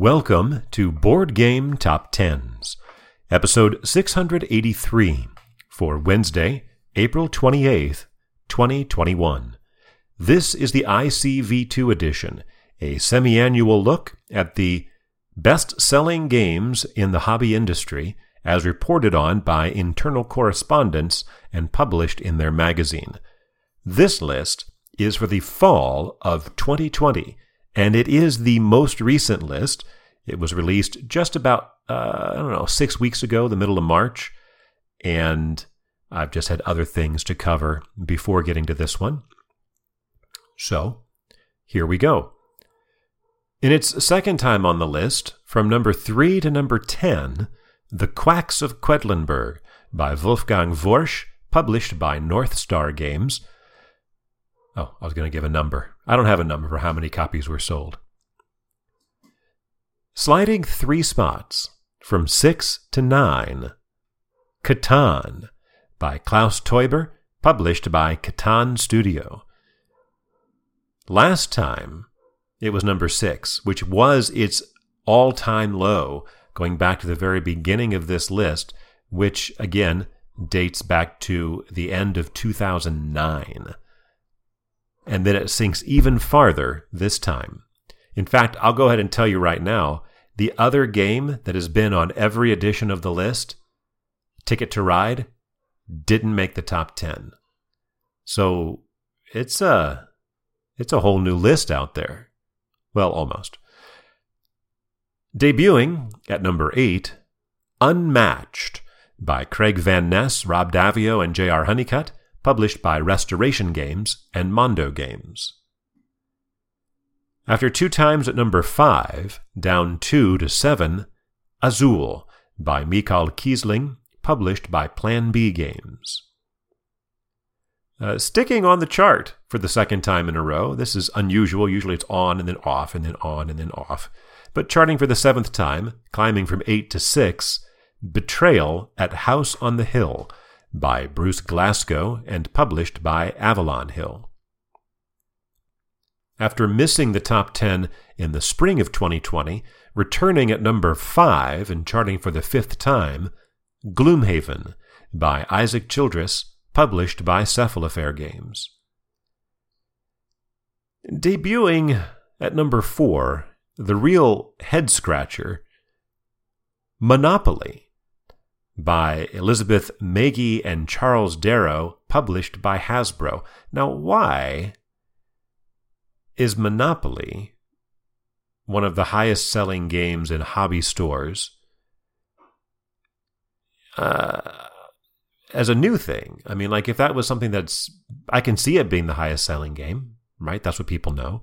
Welcome to Board Game Top Tens, episode 683 for Wednesday, April 28th, 2021. This is the ICV2 edition, a semi annual look at the best selling games in the hobby industry as reported on by internal correspondents and published in their magazine. This list is for the fall of 2020 and it is the most recent list. It was released just about, uh, I don't know, six weeks ago, the middle of March. And I've just had other things to cover before getting to this one. So, here we go. In its second time on the list, from number 3 to number 10, The Quacks of Quedlinburg by Wolfgang Warsch, published by North Star Games, Oh, I was going to give a number. I don't have a number for how many copies were sold. Sliding three spots from six to nine. Catan by Klaus Teuber, published by Catan Studio. Last time, it was number six, which was its all time low, going back to the very beginning of this list, which again dates back to the end of 2009 and then it sinks even farther this time. In fact, I'll go ahead and tell you right now the other game that has been on every edition of the list, Ticket to Ride, didn't make the top 10. So it's a it's a whole new list out there. Well, almost. Debuting at number 8, Unmatched by Craig Van Ness, Rob Daviau, and J.R. Honeycutt, published by Restoration Games and Mondo Games. After two times at number 5, down 2 to 7, Azul by Michael Kiesling, published by Plan B Games. Uh, sticking on the chart for the second time in a row. This is unusual. Usually it's on and then off and then on and then off. But charting for the seventh time, climbing from 8 to 6, Betrayal at House on the Hill by Bruce Glassco and published by Avalon Hill. After missing the top 10 in the spring of 2020, returning at number 5 and charting for the fifth time, Gloomhaven by Isaac Childress, published by Cephalofair Games. Debuting at number 4, the real head scratcher, Monopoly by Elizabeth Magie and Charles Darrow, published by Hasbro. Now, why is Monopoly one of the highest selling games in hobby stores uh, as a new thing? I mean, like, if that was something that's, I can see it being the highest selling game, right? That's what people know.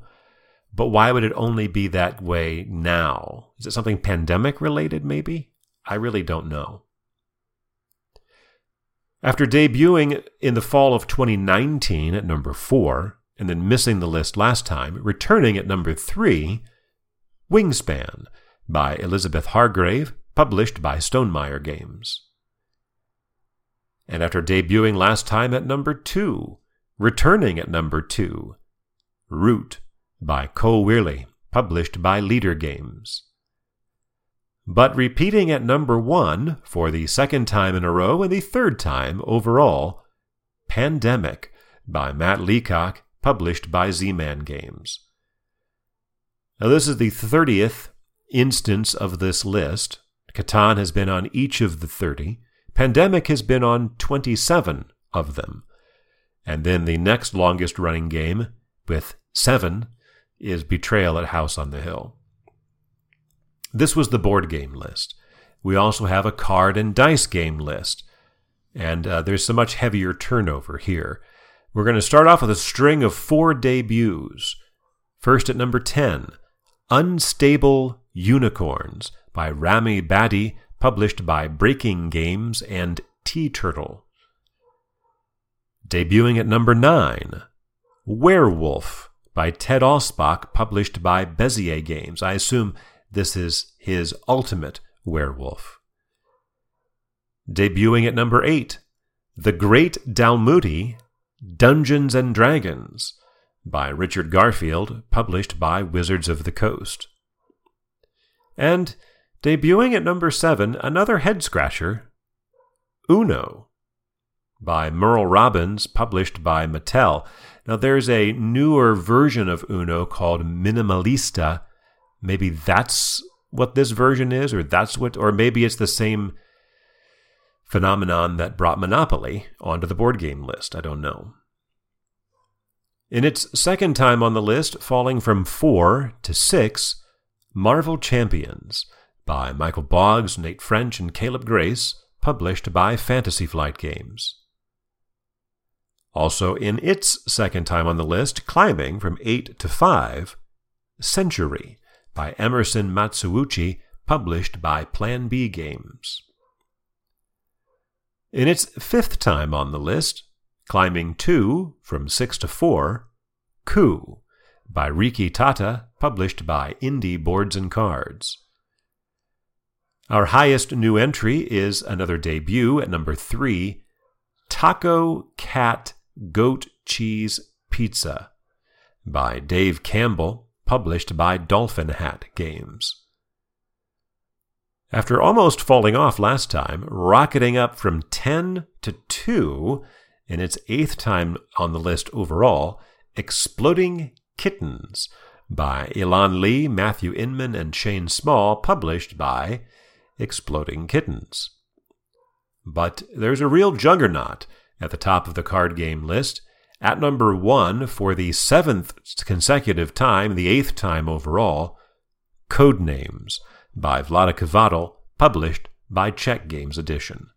But why would it only be that way now? Is it something pandemic related, maybe? I really don't know. After debuting in the fall of 2019 at number 4, and then missing the list last time, returning at number 3, Wingspan by Elizabeth Hargrave, published by Stonemaier Games. And after debuting last time at number 2, returning at number 2, Root by Cole Wehrle, published by Leder Games. But repeating at number one for the second time in a row and the third time overall, Pandemic by Matt Leacock, published by Z Man Games. Now, this is the 30th instance of this list. Catan has been on each of the 30. Pandemic has been on 27 of them. And then the next longest running game, with seven, is Betrayal at House on the Hill. This was the board game list. We also have a card and dice game list. And uh, there's so much heavier turnover here. We're going to start off with a string of four debuts. First at number 10, Unstable Unicorns by Ramy Badie, published by Breaking Games and TeeTurtle. Debuting at number 9, Werewolf by Ted Alspach, published by Bezier Games. I assume this is his ultimate werewolf. Debuting at number 8, The Great Dalmuti Dungeons and Dragons by Richard Garfield, published by Wizards of the Coast. And debuting at number 7, another head scratcher Uno by Merle Robbins, published by Mattel. Now, there's a newer version of Uno called Minimalista. Maybe that's what this version is, or that's what, or maybe it's the same phenomenon that brought Monopoly onto the board game list. I don't know. In its second time on the list, falling from four to six, Marvel Champions by Michael Boggs, Nate French, and Caleb Grace, published by Fantasy Flight Games. Also in its second time on the list, climbing from 8 to 5, Century by Emerson Matsuuchi, published by Plan B Games. In its fifth time on the list, climbing 2 from 6 to 4, Coup by Rikki Tahta, published by Indie Boards and Cards. Our highest new entry is another debut at number 3, Taco Cat Goat Cheese Pizza by Dave Campbell, published by Dolphin Hat Games. After almost falling off last time, rocketing up from 10 to 2 in its eighth time on the list overall, Exploding Kittens by Elan Lee, Matthew Inman, and Shane Small, published by Exploding Kittens. But there's a real juggernaut at the top of the card game list. At number one for the seventh consecutive time, the eighth time overall, Codenames by Vladika Vatil, published by Czech Games Edition.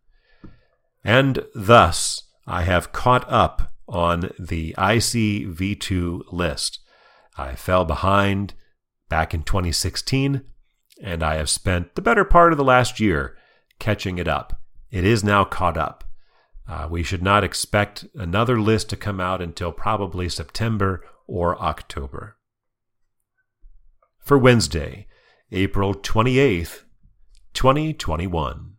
And thus, I have caught up on the ICV2 list. I fell behind back in 2016, and I have spent the better part of the last year catching it up. It is now caught up. Uh, we should not expect another list to come out until probably September or October. For Wednesday, April 28th, 2021.